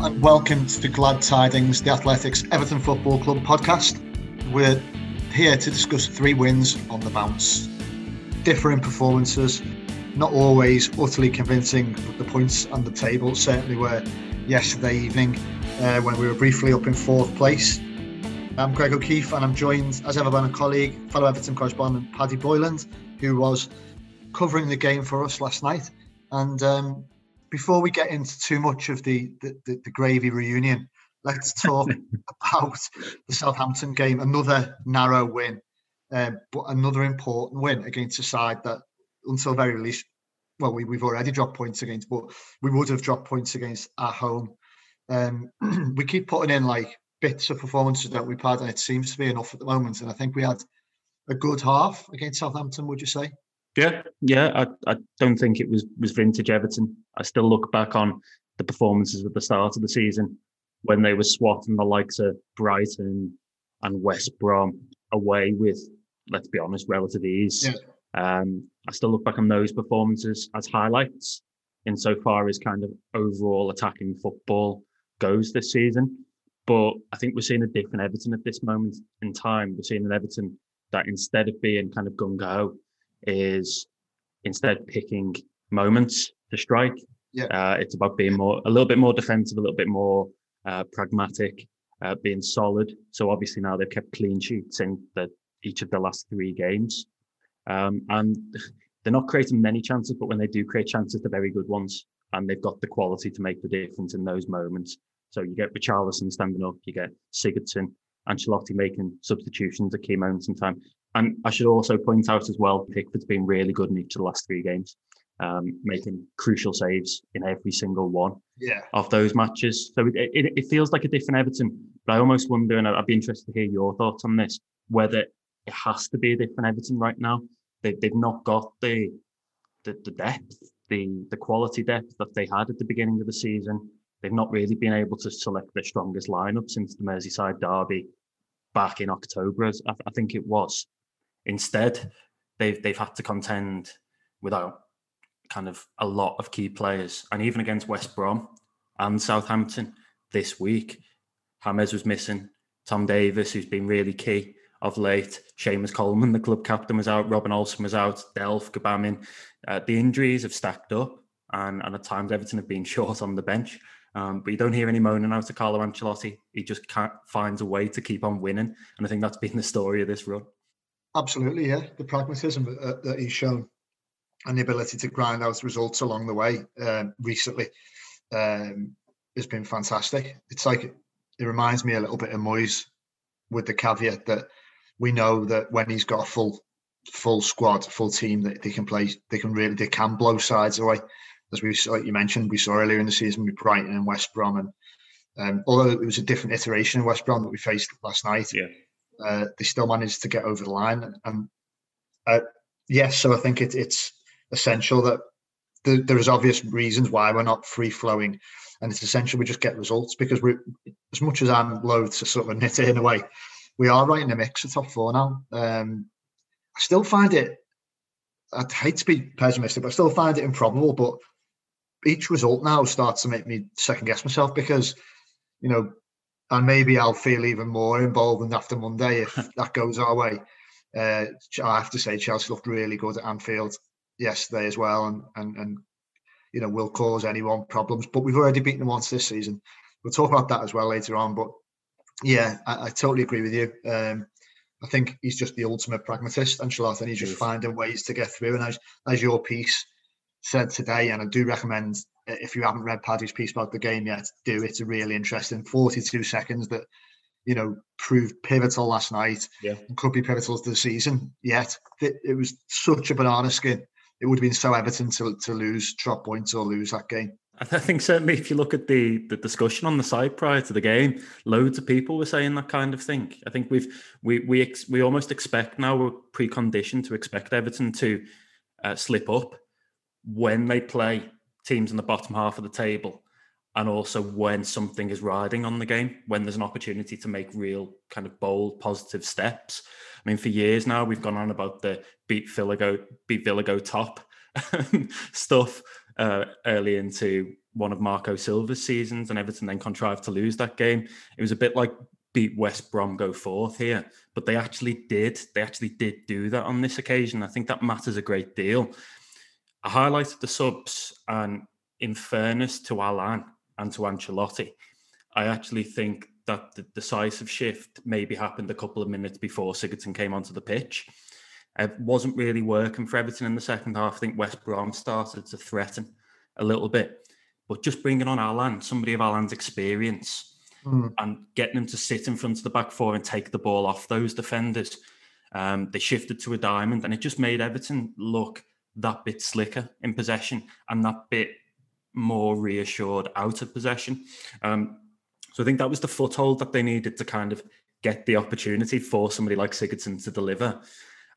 And welcome to the Glad Tidings, the Athletics Everton Football Club podcast. We're here to discuss three wins on the bounce. Differing performances, not always utterly convincing, but the points on the table certainly were yesterday evening uh, when we were briefly up in fourth place. I'm Greg O'Keefe and I'm joined as ever by my colleague, fellow Everton correspondent Paddy Boyland, who was covering the game for us last night. And um, before we get into too much of the the, the, the gravy reunion, let's talk about the Southampton game. Another narrow win, um, but another important win against a side that, until very least, well, we, we've already dropped points against, but we would have dropped points against at home. Um, we keep putting in like bits of performances that we've had, and it seems to be enough at the moment. And I think we had a good half against Southampton. Would you say? Yeah, yeah. I, I don't think it was was vintage Everton. I still look back on the performances at the start of the season when they were swatting the likes of Brighton and West Brom away with, let's be honest, relative ease. Yeah. Um, I still look back on those performances as highlights insofar as kind of overall attacking football goes this season. But I think we're seeing a different Everton at this moment in time. We're seeing an Everton that instead of being kind of gung ho, is instead picking moments to strike. Yeah. Uh, it's about being more, a little bit more defensive, a little bit more uh, pragmatic, uh, being solid. So obviously now they've kept clean sheets in the, each of the last three games, um, and they're not creating many chances, but when they do create chances, they're very good ones, and they've got the quality to make the difference in those moments. So you get Richarlison standing up, you get Sigurdsson, Ancelotti making substitutions at key moments in time. And I should also point out as well, Pickford's been really good in each of the last three games, um, making crucial saves in every single one Yeah. of those matches. So it, it, it feels like a different Everton. But I almost wonder, and I'd be interested to hear your thoughts on this, whether it has to be a different Everton right now. They, they've not got the, the the depth, the the quality depth that they had at the beginning of the season. They've not really been able to select their strongest lineup since the Merseyside derby back in October, as I, I think it was. Instead, they've they've had to contend without kind of a lot of key players, and even against West Brom and Southampton this week, James was missing. Tom Davies, who's been really key of late. Seamus Coleman, the club captain, was out. Robin Olsen was out. Delph, Gbamin. Uh, the injuries have stacked up, and, and at times Everton have been short on the bench. Um, but you don't hear any moaning out of Carlo Ancelotti. He just can't finds a way to keep on winning, and I think that's been the story of this run. Absolutely, yeah. The pragmatism uh, that he's shown and the ability to grind out results along the way um, recently um, has been fantastic. It's like it reminds me a little bit of Moyes, with the caveat that we know that when he's got a full full squad, full team that they can play, they can really they can blow sides away. As we like you mentioned, we saw earlier in the season with Brighton and West Brom, and um, although it was a different iteration of West Brom that we faced last night, Yeah. Uh, they still managed to get over the line. And uh, yes, so I think it, it's essential that the, there is obvious reasons why we're not free flowing, and it's essential we just get results because we as much as I'm loath to sort of knit it in a way, we are right in the mix of top four now. Um, I still find it. I'd hate to be pessimistic, but I still find it improbable. But each result now starts to make me second guess myself because, you know, and maybe I'll feel even more involved after Monday if that goes our way. Uh, I have to say, Chelsea looked really good at Anfield yesterday as well, and and and you know will cause anyone problems. But we've already beaten them once this season. We'll talk about that as well later on. But yeah, I, I totally agree with you. Um, I think he's just the ultimate pragmatist, Ancelotti, and he's just finding ways to get through. And as as your piece said today, and I do recommend if you haven't read Paddy's piece about the game yet, do. It's a really interesting 42 seconds that you know proved pivotal last night yeah. and could be pivotal to the season. Yet it, it was such a banana skin. It would have been so Everton to to lose drop points or lose that game. I think certainly if you look at the the discussion on the side prior to the game, loads of people were saying that kind of thing. I think we've we we ex, we almost expect now we're preconditioned to expect Everton to uh, slip up when they play teams in the bottom half of the table, and also when something is riding on the game, when there's an opportunity to make real kind of bold positive steps. I mean, for years now we've gone on about the beat Villa go beat Villa go top stuff uh, early into one of Marco Silva's seasons, and Everton then contrived to lose that game. It was a bit like beat West Brom go fourth here, but they actually did. They actually did do that on this occasion. I think that matters a great deal. I highlighted the subs, and in fairness to Allan and to Ancelotti, I actually think that the decisive shift maybe happened a couple of minutes before Sigurdsson came onto the pitch. It wasn't really working for Everton in the second half. I think West Brom started to threaten a little bit, but just bringing on Allan, somebody of Allan's experience, mm. and getting him to sit in front of the back four and take the ball off those defenders. Um, they shifted to a diamond, and it just made Everton look that bit slicker in possession and that bit more reassured out of possession. Um, so I think that was the foothold that they needed to kind of get the opportunity for somebody like Sigurdsson to deliver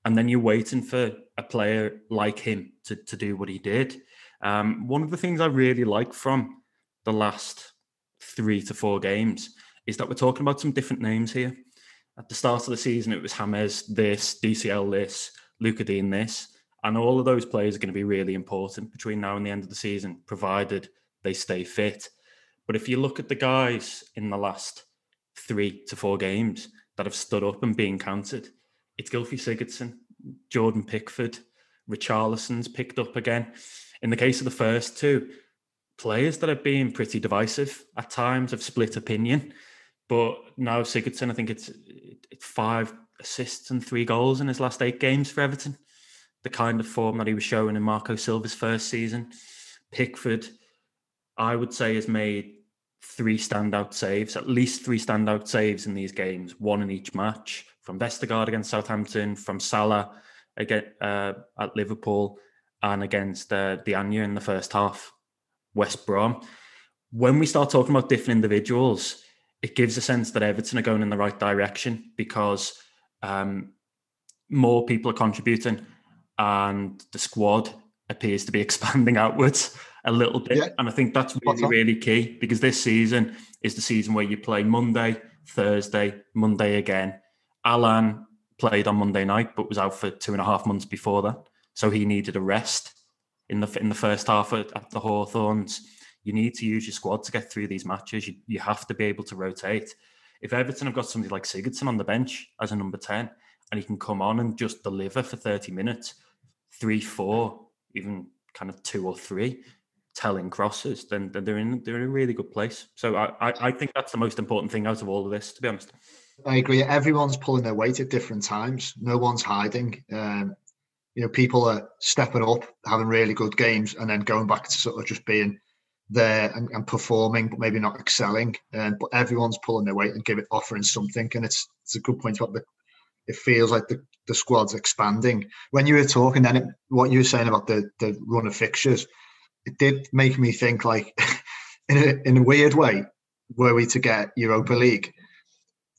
and then you're waiting for a player like him to, to do what he did. Um, one of the things I really like from the last three to four games is that we're talking about some different names here. At the start of the season, it was James this, DCL this, Lucas Digne this, and all of those players are going to be really important between now and the end of the season, provided they stay fit. But if you look at the guys in the last three to four games that have stood up and been counted, it's Gylfi Sigurdsson, Jordan Pickford, Richarlison's picked up again. In the case of the first two, players that have been pretty divisive at times have split opinion. But now Sigurdsson, I think it's it's five assists and three goals in his last eight games for Everton. The kind of form that he was showing in Marco Silva's first season. Pickford, I would say, has made three standout saves, at least three standout saves in these games, one in each match from Vestergaard against Southampton, from Salah again uh, at Liverpool, and against uh, Diagne in the first half, West Brom. When we start talking about different individuals, it gives a sense that Everton are going in the right direction because um, more people are contributing, and the squad appears to be expanding outwards a little bit. Yeah. And I think that's really, really key because this season is the season where you play Monday, Thursday, Monday again Allan played on Monday night, but was out for two and a half months before that, so he needed a rest in the in the first half at, at the Hawthorns. You need to use your squad to get through these matches. You, you have to be able to rotate. If Everton have got somebody like Sigurdsson on the bench as a number 10 and he can come on and just deliver for 30 minutes, three, four, even kind of two or three telling crosses, then, they're in they're in a really good place. So I, I, I think that's the most important thing out of all of this, to be honest. I agree. Everyone's pulling their weight at different times. No one's hiding. Um, you know, people are stepping up, having really good games, and then going back to sort of just being there and, and performing, but maybe not excelling. Um, but everyone's pulling their weight and give it offering something, and it's it's a good point about the. It feels like the, the squad's expanding. When you were talking, then it, what you were saying about the the run of fixtures, it did make me think like, in a in a weird way, were we to get Europa League,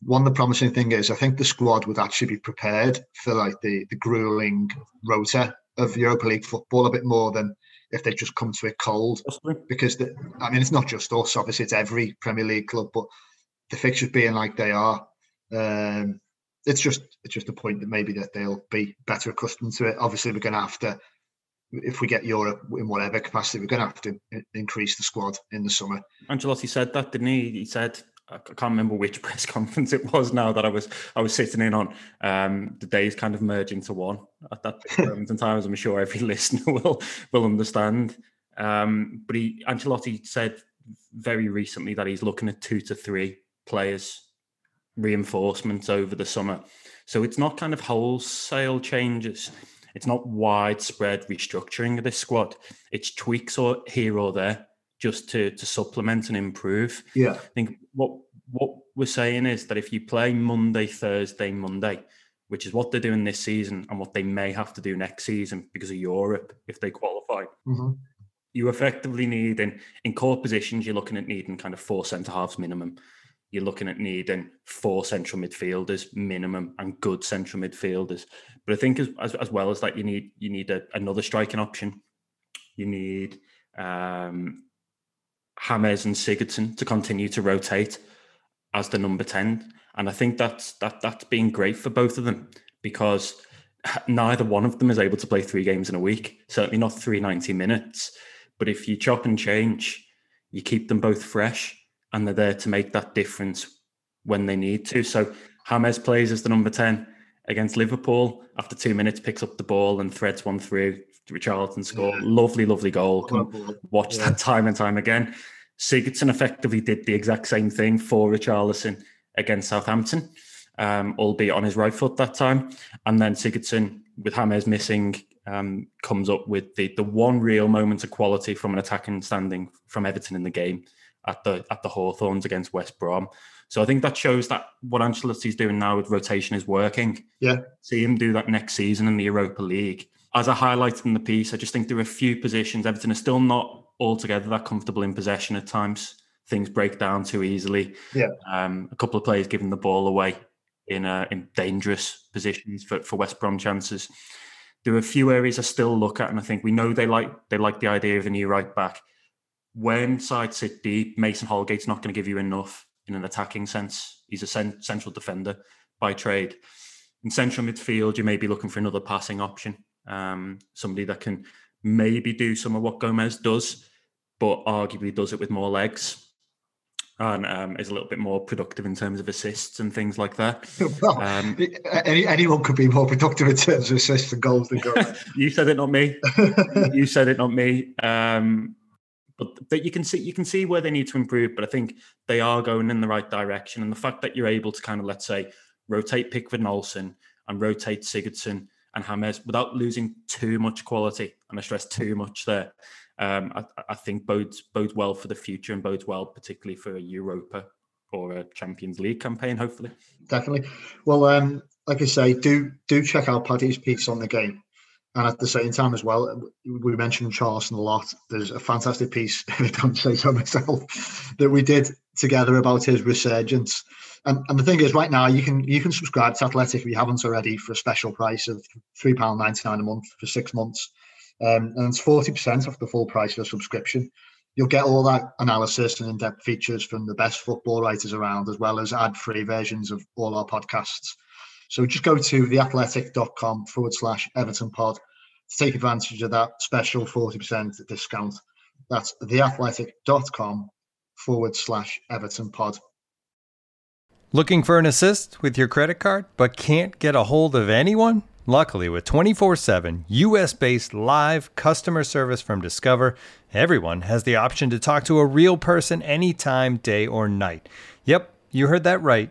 one of the promising thing is I think the squad would actually be prepared for like the the grueling rota of Europa League football a bit more than if they just come to it cold. Because the, I mean, it's not just us. Obviously, it's every Premier League club, but the fixtures being like they are, um, it's just it's just a point that maybe that they'll be better accustomed to it. Obviously, we're going to have to, if we get Europe in whatever capacity, we're going to have to increase the squad in the summer. Ancelotti said that, didn't he? He said I can't remember which press conference it was now that I was I was sitting in on. Um, the days kind of merge into one at that moment in time, as I'm sure every listener will will understand. Um, but he Ancelotti said very recently that he's looking at two to three players reinforcements over the summer. So it's not kind of wholesale changes. It's not widespread restructuring of this squad. It's tweaks or here or there just to to supplement and improve. Yeah. I think what what we're saying is that if you play Monday, Thursday, Monday, which is what they're doing this season and what they may have to do next season because of Europe if they qualify. Mm-hmm. You effectively need in in core positions, you're looking at needing kind of four centre halves minimum you're looking at needing four central midfielders minimum and good central midfielders. But I think as as, as well as that, you need you need a, another striking option. You need um, James and Sigurdsson to continue to rotate as the number ten, and I think that's that that's been great for both of them because neither one of them is able to play three games in a week. Certainly not three ninety minutes. But if you chop and change, you keep them both fresh and they're there to make that difference when they need to. So James plays as the number 10 against Liverpool. After two minutes, picks up the ball and threads one through. Richarlison score. Yeah. Lovely, lovely goal. Can watch yeah. that time and time again. Sigurdsson effectively did the exact same thing for Richarlison against Southampton, um, albeit on his right foot that time. And then Sigurdsson, with James missing, um, comes up with the the one real moment of quality from an attacking standing from Everton in the game at the at the Hawthorns against West Brom. So I think that shows that what Ancelotti's doing now with rotation is working. Yeah. See him do that next season in the Europa League. As I highlighted in the piece, I just think there are a few positions. Everton are still not altogether that comfortable in possession at times. Things break down too easily. Yeah. Um, a couple of players giving the ball away in uh, in dangerous positions for, for West Brom chances. There are a few areas I still look at, and I think we know they like they like the idea of a new right back when sides sit deep, Mason Holgate's not going to give you enough in an attacking sense. He's a cent- central defender by trade. In central midfield, you may be looking for another passing option, um, somebody that can maybe do some of what Gomes does, but arguably does it with more legs and um, is a little bit more productive in terms of assists and things like that. Well, um, any, anyone could be more productive in terms of assists and goals than Gomes. you said it, not me. you said it, not me. Um, but that you can see you can see where they need to improve. But I think they are going in the right direction. And the fact that you're able to kind of let's say rotate Pickford and Olsen and rotate Sigurdsson and James without losing too much quality, and I stress too much there. Um, I, I, think bodes bodes well for the future and bodes well particularly for a Europa or a Champions League campaign, hopefully. Definitely. Well, um, like I say, do do check out Paddy's piece on the game. And at the same time, as well, we mentioned Richarlison a lot. There's a fantastic piece, if I don't say so myself, that we did together about his resurgence. And, and the thing is, right now you can you can subscribe to Athletic if you haven't already for a special price of three pound ninety nine a month for six months, um, and it's forty percent off the full price of a subscription. You'll get all that analysis and in depth features from the best football writers around, as well as ad free versions of all our podcasts. So just go to theathletic.com forward slash Everton pod take advantage of that special 40% discount. That's theathletic.com forward slash Everton pod. Looking for an assist with your credit card, but can't get a hold of anyone? Luckily, with 24 7 US based live customer service from Discover, everyone has the option to talk to a real person anytime, day or night. Yep, you heard that right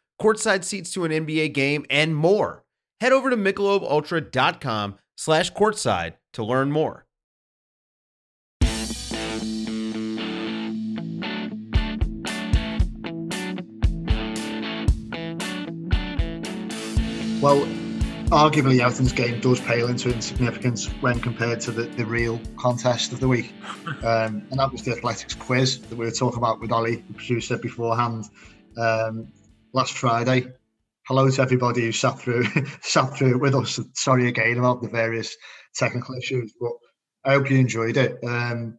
courtside seats to an NBA game, and more. Head over to MichelobUltra.com slash courtside to learn more. Well, arguably Everton's game does pale into insignificance when compared to the, the real contest of the week. Um, and that was the athletics quiz that we were talking about with Ollie, the producer, beforehand um, last Friday. Hello to everybody who sat through sat through it with us. Sorry again about the various technical issues, but I hope you enjoyed it. Um,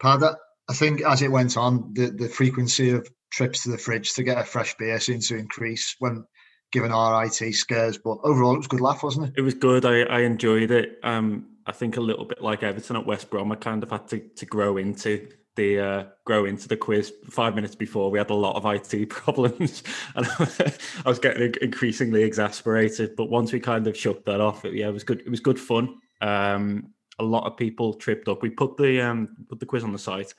Paddy, I think as it went on, the, the frequency of trips to the fridge to get a fresh beer seemed to increase when given our IT scares. But overall, it was good laugh, wasn't it? It was good. I, I enjoyed it. Um, I think a little bit like Everton at West Brom, I kind of had to, to grow into the uh, grow into the quiz. Five minutes before, we had a lot of IT problems, and I was getting increasingly exasperated. But once we kind of shook that off, it, yeah, it was good. It was good fun. Um, a lot of people tripped up. We put the um, put the quiz on the site,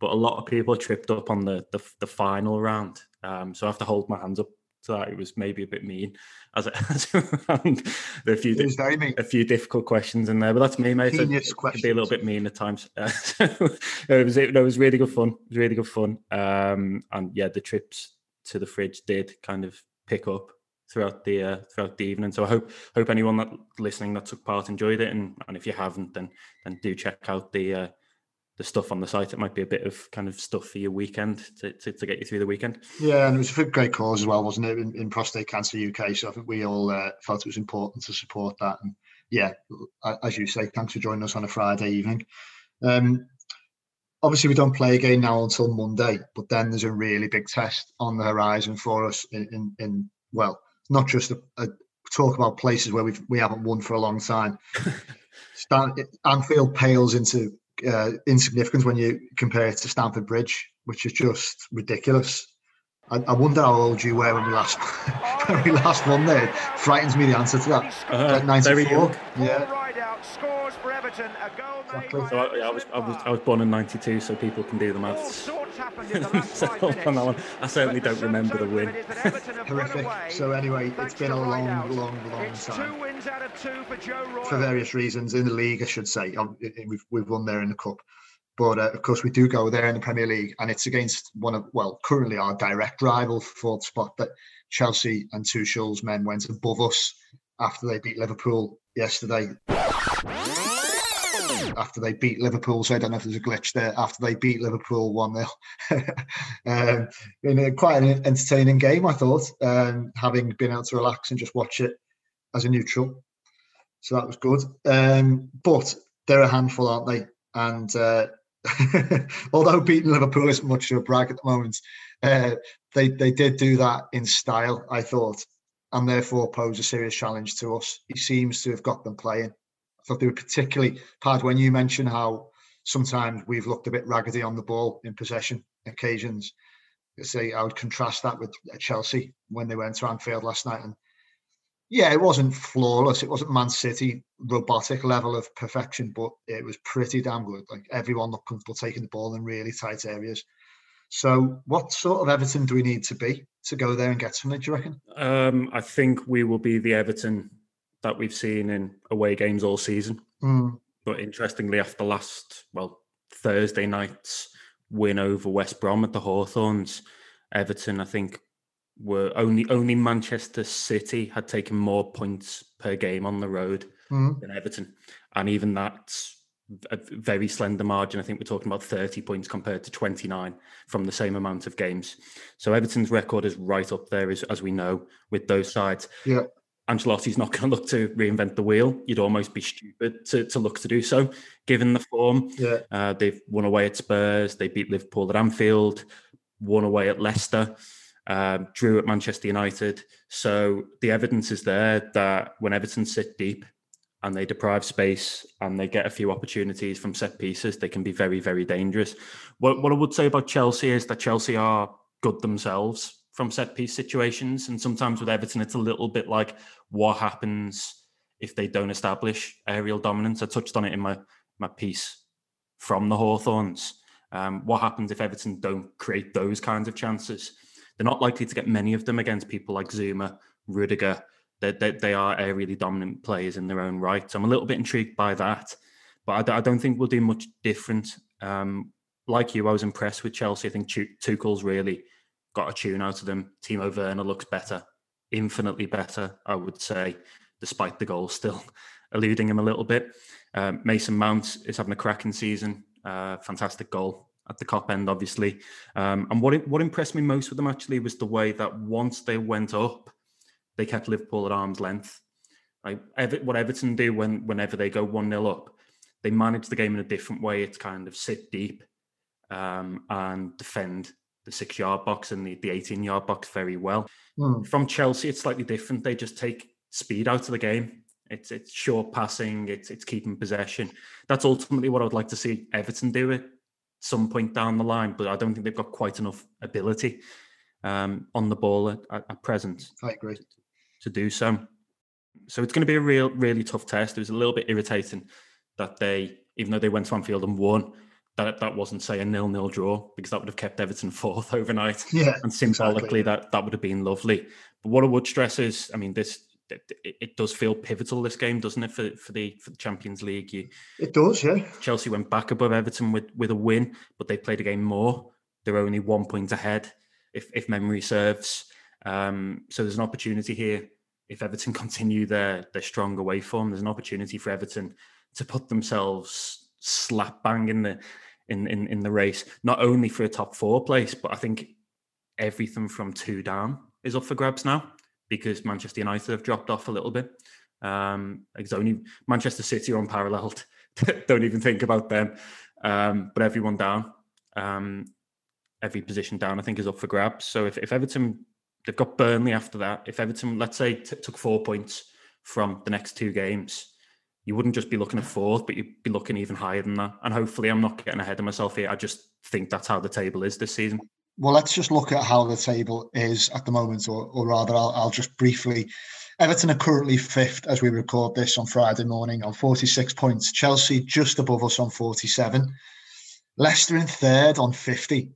but a lot of people tripped up on the the, the final round. Um, so I have to hold my hands up that. It was maybe a bit mean, as, as there a few it mean. a few difficult questions in there, but that's me, mate. Genius it, it be a little bit mean at times. Uh, it was it, it was really good fun. It was really good fun. Um, and yeah, the trips to the fridge did kind of pick up throughout the uh, throughout the evening. So I hope hope anyone that listening that took part enjoyed it, and and if you haven't, then then do check out the uh, the stuff on the site. It might be a bit of kind of stuff for your weekend to, to, to get you through the weekend. Yeah, and it was for a great cause as well, wasn't it? In, in Prostate Cancer UK, so I think we all uh, felt it was important to support that. And yeah, as you say, thanks for joining us on a Friday evening. Um, obviously we don't play again now until Monday, but then there's a really big test on the horizon for us in, in, in well, not just a, a, talk about places where we've we haven't won for a long time. Stan, Anfield pales into uh, insignificance when you compare it to Stamford Bridge, which is just ridiculous. I, I wonder how old you were when we last when we last won there. It frightens me the answer to that. Uh, 94. Yeah. Exactly. So I, I, was, I was I was born in '92, so people can do the maths. so on that one, I certainly don't remember the win. Horrific. So anyway, it's been a long, long, long time. For various reasons in the league, I should say. Um, we've we've won there in the cup. But uh, of course, we do go there in the Premier League, and it's against one of, well, currently our direct rival for fourth spot. But Chelsea and Tuchel's men went above us after they beat Liverpool yesterday after they beat Liverpool. So I don't know if there's a glitch there. After they beat Liverpool 1 0. um, in a, quite an entertaining game, I thought, um, having been able to relax and just watch it as a neutral. So that was good. Um, but they're a handful, aren't they? And uh, although beating Liverpool isn't much of a brag at the moment, uh, they, they did do that in style, I thought, and therefore pose a serious challenge to us. He seems to have got them playing thought they were particularly hard when you mentioned how sometimes we've looked a bit raggedy on the ball in possession occasions. I say I would contrast that with Chelsea when they went to Anfield last night, and yeah, it wasn't flawless. It wasn't Man City robotic level of perfection, but it was pretty damn good. Like everyone looked comfortable taking the ball in really tight areas. So, what sort of Everton do we need to be to go there and get something? Do you reckon? Um, I think we will be the Everton that we've seen in away games all season. Mm. But interestingly, after last, well, Thursday night's win over West Brom at the Hawthorns, Everton, I think, were only only Manchester City had taken more points per game on the road mm. than Everton, and even that's a very slender margin. I think we're talking about 30 points compared to 29 from the same amount of games. So Everton's record is right up there, as, as we know, with those sides. Yeah. Ancelotti's not going to look to reinvent the wheel. You'd almost be stupid to, to look to do so, given the form. Yeah. Uh, they've won away at Spurs. They beat Liverpool at Anfield, won away at Leicester, um, drew at Manchester United. So the evidence is there that when Everton sit deep and they deprive space and they get a few opportunities from set pieces, they can be very, very dangerous. What, what I would say about Chelsea is that Chelsea are good themselves from set piece situations. And sometimes with Everton, it's a little bit like what happens if they don't establish aerial dominance. I touched on it in my my piece from the Hawthorns. Um, what happens if Everton don't create those kinds of chances? They're not likely to get many of them against people like Zouma, Rudiger. They, they, they are aerially dominant players in their own right. So I'm a little bit intrigued by that, but I, I don't think we'll do much different. Um, like you, I was impressed with Chelsea. I think Tuchel's really got a tune out of them. Timo Werner looks better infinitely better, I would say, despite the goal still eluding him a little bit. Um, Mason Mount is having a cracking season. Uh, fantastic goal at the Kop end, obviously. Um, and what what impressed me most with them actually was the way that once they went up, they kept Liverpool at arm's length. Like Ever- what Everton do when whenever they go one 0 up, they manage the game in a different way. It's kind of sit deep um, and defend the six yard box and the, the 18 yard box very well. Mm. From Chelsea, it's slightly different. They just take speed out of the game. It's it's short passing. It's it's keeping possession. That's ultimately what I would like to see Everton do at some point down the line. But I don't think they've got quite enough ability um, on the ball at, at, at present I agree. to do so. So it's going to be a real, really tough test. It was a little bit irritating that they, even though they went to Anfield and won, that that wasn't say a nil-nil draw because that would have kept Everton fourth overnight. Yeah. And symbolically, exactly. that that would have been lovely. But what I would stress is, I mean, this it, it does feel pivotal this game, doesn't it, for for the for the Champions League? You, It does, yeah. Chelsea went back above Everton with with a win, but they played a game more. They're only one point ahead, if if memory serves. Um, so there's an opportunity here. If Everton continue their their strong away form, there's an opportunity for Everton to put themselves slap bang in the in in, in the race, not only for a top four place, but I think everything from two down is up for grabs now because Manchester United have dropped off a little bit. Um, it's only Manchester City are unparalleled. Don't even think about them. Um, but everyone down, um, every position down, I think is up for grabs. So if, if Everton, they've got Burnley after that. If Everton, let's say, t- took four points from the next two games, you wouldn't just be looking at fourth, but you'd be looking even higher than that. And hopefully, I'm not getting ahead of myself here. I just think that's how the table is this season. Well, let's just look at how the table is at the moment, or, or rather, I'll, I'll just briefly. Everton are currently fifth as we record this on Friday morning on 46 points. Chelsea just above us on 47. Leicester in third on 50.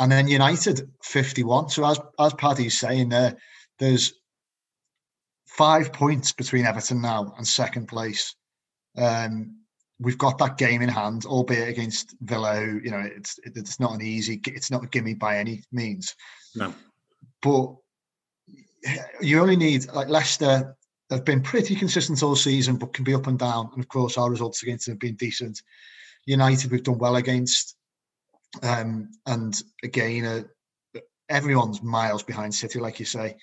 And then United 51. So, as, as Paddy's saying there, there's five points between Everton now and second place. Um, we've got that game in hand, albeit against Villa. Who, you know, it's it's not an easy, it's not a gimme by any means. No. But you only need like Leicester They've been pretty consistent all season, but can be up and down. And of course, our results against them have been decent. United, we've done well against, um, and again, uh, everyone's miles behind City, like you say.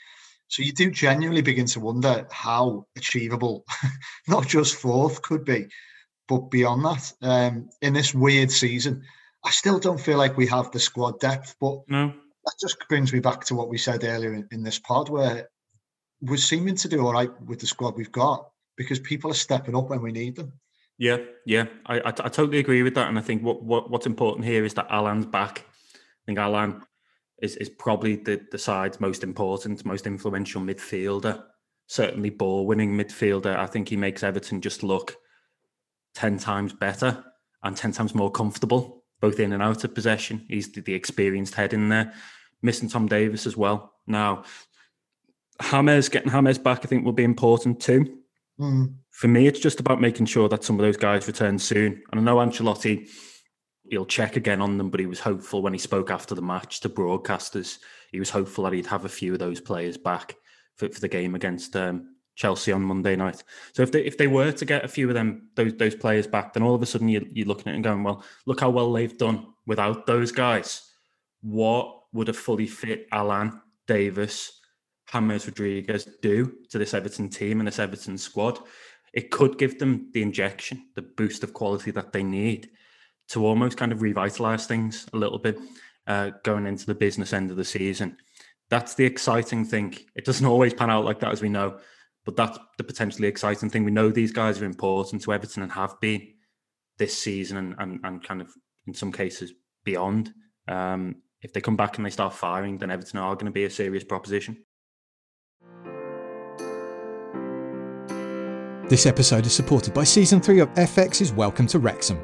So you do genuinely begin to wonder how achievable, not just fourth could be, but beyond that, um, in this weird season, I still don't feel like we have the squad depth. But No. that just brings me back to what we said earlier in, in this pod, where we're seeming to do all right with the squad we've got because people are stepping up when we need them. Yeah, yeah, I, I, I totally agree with that, and I think what, what what's important here is that Allan's back. I think Alan is is probably the the side's most important, most influential midfielder. Certainly, ball winning midfielder. I think he makes Everton just look ten times better and ten times more comfortable, both in and out of possession. He's the, the experienced head in there. Missing Tom Davies as well. Now, James getting James back, I think, will be important too Mm, for me, it's just about making sure that some of those guys return soon. And I know Ancelotti, he'll check again on them, but he was hopeful when he spoke after the match to broadcasters. He was hopeful that he'd have a few of those players back for, for the game against um, Chelsea on Monday night. So if they if they were to get a few of them those those players back, then all of a sudden you, you're looking at it and going, well, look how well they've done without those guys. What would a fully fit Allan Davies? James Rodriguez do to this Everton team and this Everton squad, it could give them the injection, the boost of quality that they need to almost kind of revitalize things a little bit uh, going into the business end of the season. That's the exciting thing. It doesn't always pan out like that, as we know, but that's the potentially exciting thing. We know these guys are important to Everton and have been this season and, and, and kind of in some cases beyond. Um, if they come back and they start firing, then Everton are going to be a serious proposition. This episode is supported by Season 3 of FX's Welcome to Wrexham.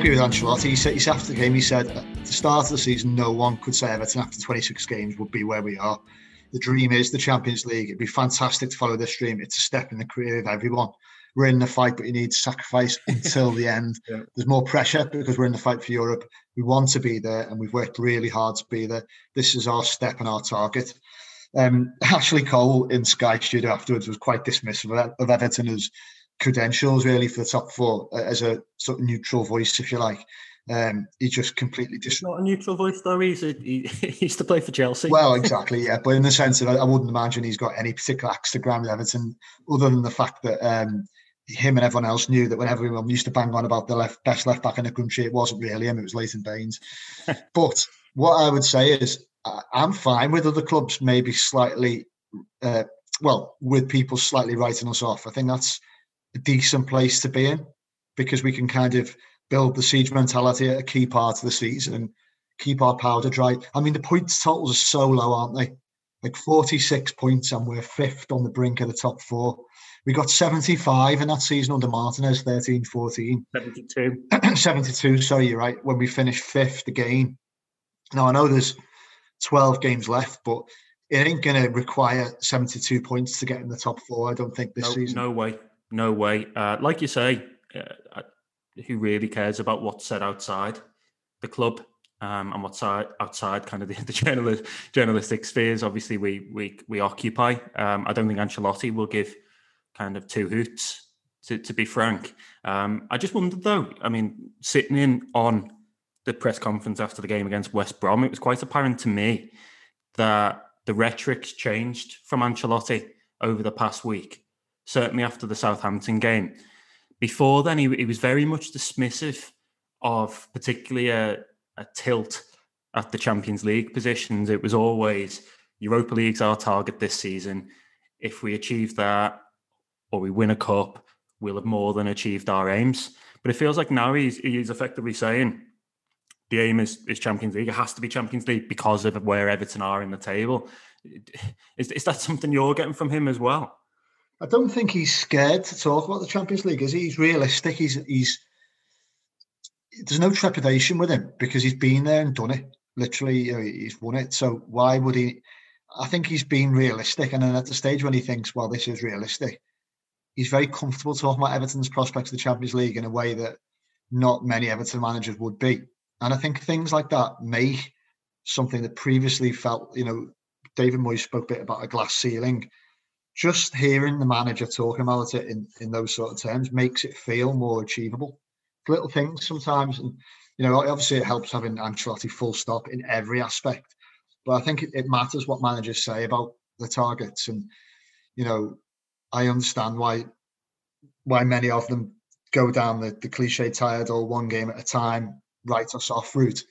Agree with Ancelotti. He said, he said after the game, he said at the start of the season, no one could say Everton after 26 games would be where we are. The dream is the Champions League. It'd be fantastic to follow this dream. It's a step in the career of everyone. We're in the fight, but you need to sacrifice until the end. Yeah. There's more pressure because we're in the fight for Europe. We want to be there, and we've worked really hard to be there. This is our step and our target. Um, Ashley Cole in Sky Studio afterwards was quite dismissive of, of Everton as credentials really for the top four uh, as a sort of neutral voice, if you like. Um, he just completely dis- not a neutral voice though. He's a, he, he used to play for Chelsea. well, exactly, yeah. But in the sense that I, I wouldn't imagine he's got any particular axe to grind with Everton, other than the fact that um, him and everyone else knew that when everyone used to bang on about the left best left back in the country, it wasn't really him; it was Leighton Baines. but what I would say is, I'm fine with other clubs maybe slightly, uh, well, with people slightly writing us off. I think that's a decent place to be in because we can kind of build the siege mentality at a key part of the season and keep our powder dry. I mean, the points totals are so low, aren't they? Like 46 points, and we're fifth on the brink of the top four. We got 75 in that season under Martinez, 13 14. 72. 72, sorry, you're right. When we finished fifth again. Now, I know there's 12 games left, but it ain't going to require 72 points to get in the top four, I don't think, this No, season. no way. No way. Uh, like you say, uh, uh, who really cares about what's said outside the club um, and what's outside kind of the, the journalist, journalistic spheres? Obviously, we we we occupy. Um, I don't think Ancelotti will give kind of two hoots. To, to be frank, um, I just wondered though. I mean, sitting in on the press conference after the game against West Brom, it was quite apparent to me that the rhetoric's changed from Ancelotti over the past week. Certainly after the Southampton game. Before then, he, he was very much dismissive of particularly a, a tilt at the Champions League positions. It was always Europa League's our target this season. If we achieve that or we win a cup, we'll have more than achieved our aims. But it feels like now he's he's effectively saying the aim is, is Champions League. It has to be Champions League because of where Everton are in the table. Is, is that something you're getting from him as well? I don't think he's scared to talk about the Champions League, is he? He's realistic. He's he's there's no trepidation with him because he's been there and done it. Literally, you know, he's won it. So why would he? I think he's been realistic, and then at the stage when he thinks, "Well, this is realistic," he's very comfortable talking about Everton's prospects of the Champions League in a way that not many Everton managers would be. And I think things like that make something that previously felt, you know, David Moyes spoke a bit about a glass ceiling. Just hearing the manager talking about it in, in those sort of terms makes it feel more achievable. Little things sometimes, and you know, obviously it helps having Ancelotti full stop in every aspect. But I think it, it matters what managers say about the targets, and you know, I understand why why many of them go down the, the cliche tired or one game at a time, write us off route.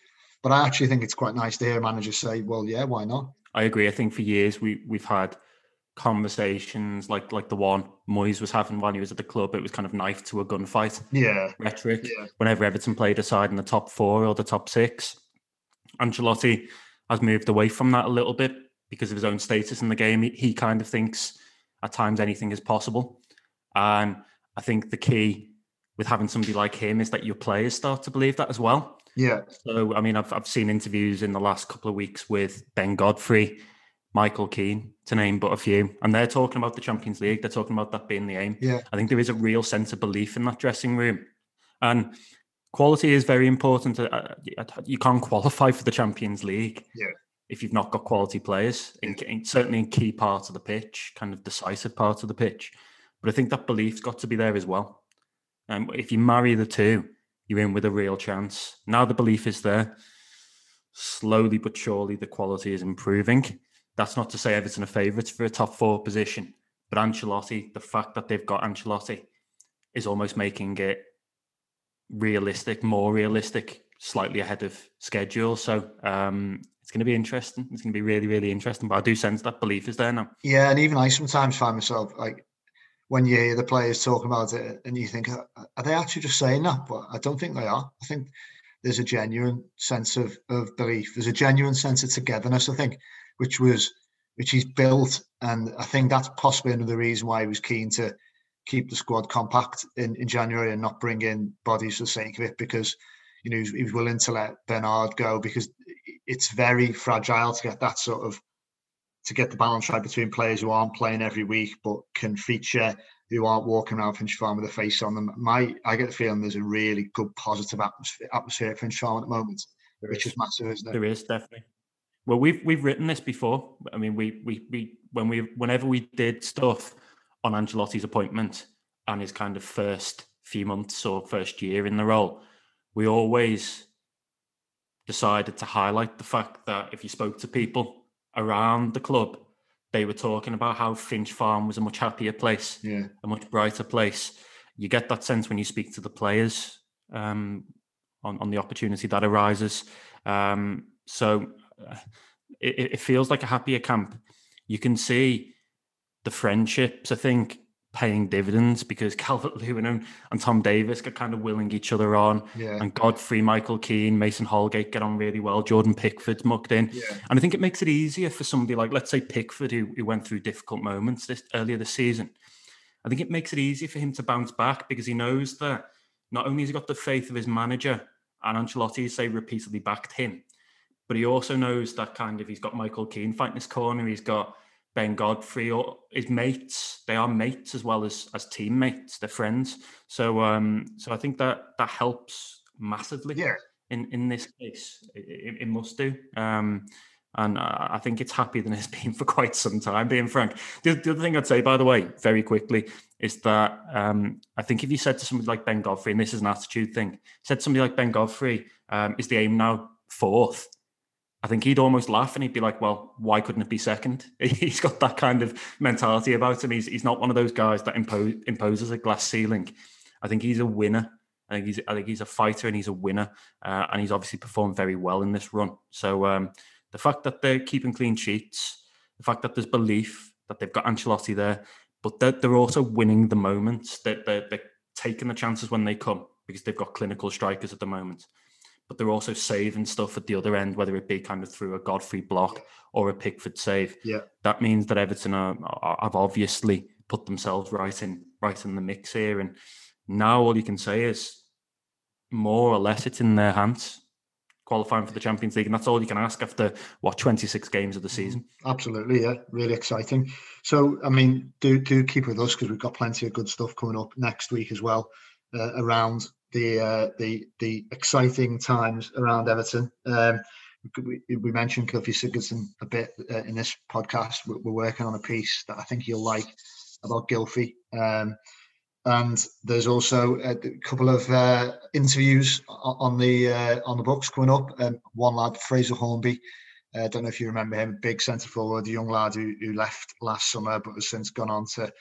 But I actually think it's quite nice to hear managers say, well, yeah, why not? I agree. I think for years we we've had conversations like like the one Moyes was having while he was at the club. It was kind of knife to a gunfight Yeah. rhetoric. Yeah. Whenever Everton played a side in the top four or the top six, Ancelotti has moved away from that a little bit because of his own status in the game. He, he kind of thinks at times anything is possible, and I think the key with having somebody like him is that your players start to believe that as well. Yeah. So, I mean, I've, I've seen interviews in the last couple of weeks with Ben Godfrey, Michael Keane, to name but a few, and they're talking about the Champions League. They're talking about that being the aim. Yeah. I think there is a real sense of belief in that dressing room. And quality is very important. Uh, uh, You can't qualify for the Champions League Yeah. if you've not got quality players, in, in, certainly in key parts of the pitch, kind of decisive parts of the pitch. But I think that belief's got to be there as well. Um, if you marry the two, you're in with a real chance. Now the belief is there. Slowly but surely, the quality is improving. That's not to say Everton are favourites for a top four position, but Ancelotti, the fact that they've got Ancelotti, is almost making it realistic, more realistic, slightly ahead of schedule. So um, it's going to be interesting. It's going to be really, really interesting. But I do sense that belief is there now. Yeah, and even I sometimes find myself like when you hear the players talking about it, and you think, are they actually just saying that? But I don't think they are. I think there's a genuine sense of of belief. There's a genuine sense of togetherness. I think, which was which he's built, and I think that's possibly another reason why he was keen to keep the squad compact in, in January and not bring in bodies for the sake of it because you know he was, he was willing to let Bernard go because it's very fragile to get that sort of to get the balance right between players who aren't playing every week but can feature who aren't walking around Finch Farm with a face on them. My I get the feeling there's a really good positive atmosphere, atmosphere at Finch Farm at the moment, there which is. is massive, isn't it? There is definitely. Well, we've we've written this before. I mean, we we we when we whenever we did stuff on Ancelotti's appointment and his kind of first few months or first year in the role, we always decided to highlight the fact that if you spoke to people around the club, they were talking about how Finch Farm was a much happier place, yeah. a much brighter place. You get that sense when you speak to the players um, on, on the opportunity that arises. Um, so it, it feels like a happier camp. You can see the friendships, I think, paying dividends because Calvert Lewin and, and Tom Davies are kind of willing each other on. Yeah. And Godfrey, Michael Keane, Mason Holgate get on really well. Jordan Pickford's mucked in. Yeah. And I think it makes it easier for somebody like, let's say, Pickford, who, who went through difficult moments this earlier this season. I think it makes it easier for him to bounce back because he knows that not only has he got the faith of his manager, and Ancelotti, say, repeatedly backed him, but he also knows that kind of he's got Michael Keane fighting his corner. He's got Ben Godfrey or his mates. They are mates as well as as teammates. They're friends. So um, so I think that that helps massively. Yeah. In in this case, it, it must do. Um, and I think it's happier than it's been for quite some time, being frank. The, the other thing I'd say, by the way, very quickly, is that um, I think if you said to somebody like Ben Godfrey, and this is an attitude thing, said somebody like Ben Godfrey, um, is the aim now fourth? I think he'd almost laugh and he'd be like, "Well, why couldn't it be second? He's got that kind of mentality about him. He's he's not one of those guys that impose, imposes a glass ceiling. I think he's a winner. I think he's I think he's a fighter and he's a winner, uh, and he's obviously performed very well in this run. So um, the fact that they're keeping clean sheets, the fact that there's belief that they've got Ancelotti there, but they're, they're also winning the moments. That they're, they're, they're taking the chances when they come because they've got clinical strikers at the moment but they're also saving stuff at the other end, whether it be kind of through a Godfrey block or a Pickford save. Yeah, that means that Everton are, are, have obviously put themselves right in right in the mix here, and now all you can say is more or less it's in their hands qualifying for the Champions League, and that's all you can ask after what 26 games of the season. Absolutely, yeah, really exciting. So, I mean, do do keep with us because we've got plenty of good stuff coming up next week as well uh, around the uh, the the exciting times around Everton. Um, we, we, mentioned Gylfi Sigurdsson a bit uh, in this podcast. We're, we're, working on a piece that I think you'll like about Gylfi. Um, and there's also a couple of uh, interviews on the uh, on the books coming up. Um, one lad, Fraser Hornby. I uh, don't know if you remember him, big centre forward, young lad who, who left last summer but has since gone on to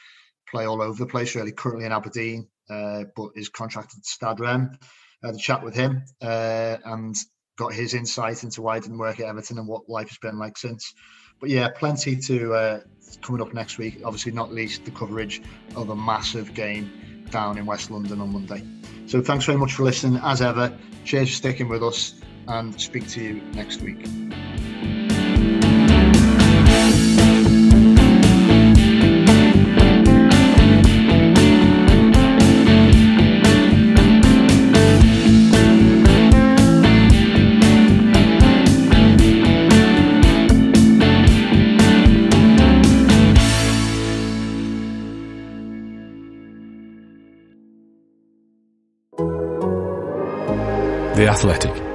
play all over the place. Really, currently in Aberdeen, uh, but is contracted to Stade Reims. I had a chat with him uh, and got his insight into why he didn't work at Everton and what life has been like since. But yeah, plenty to uh, coming up next week. Obviously, not least the coverage of a massive game down in West London on Monday. So thanks very much for listening. As ever, cheers for sticking with us and speak to you next week. Athletic.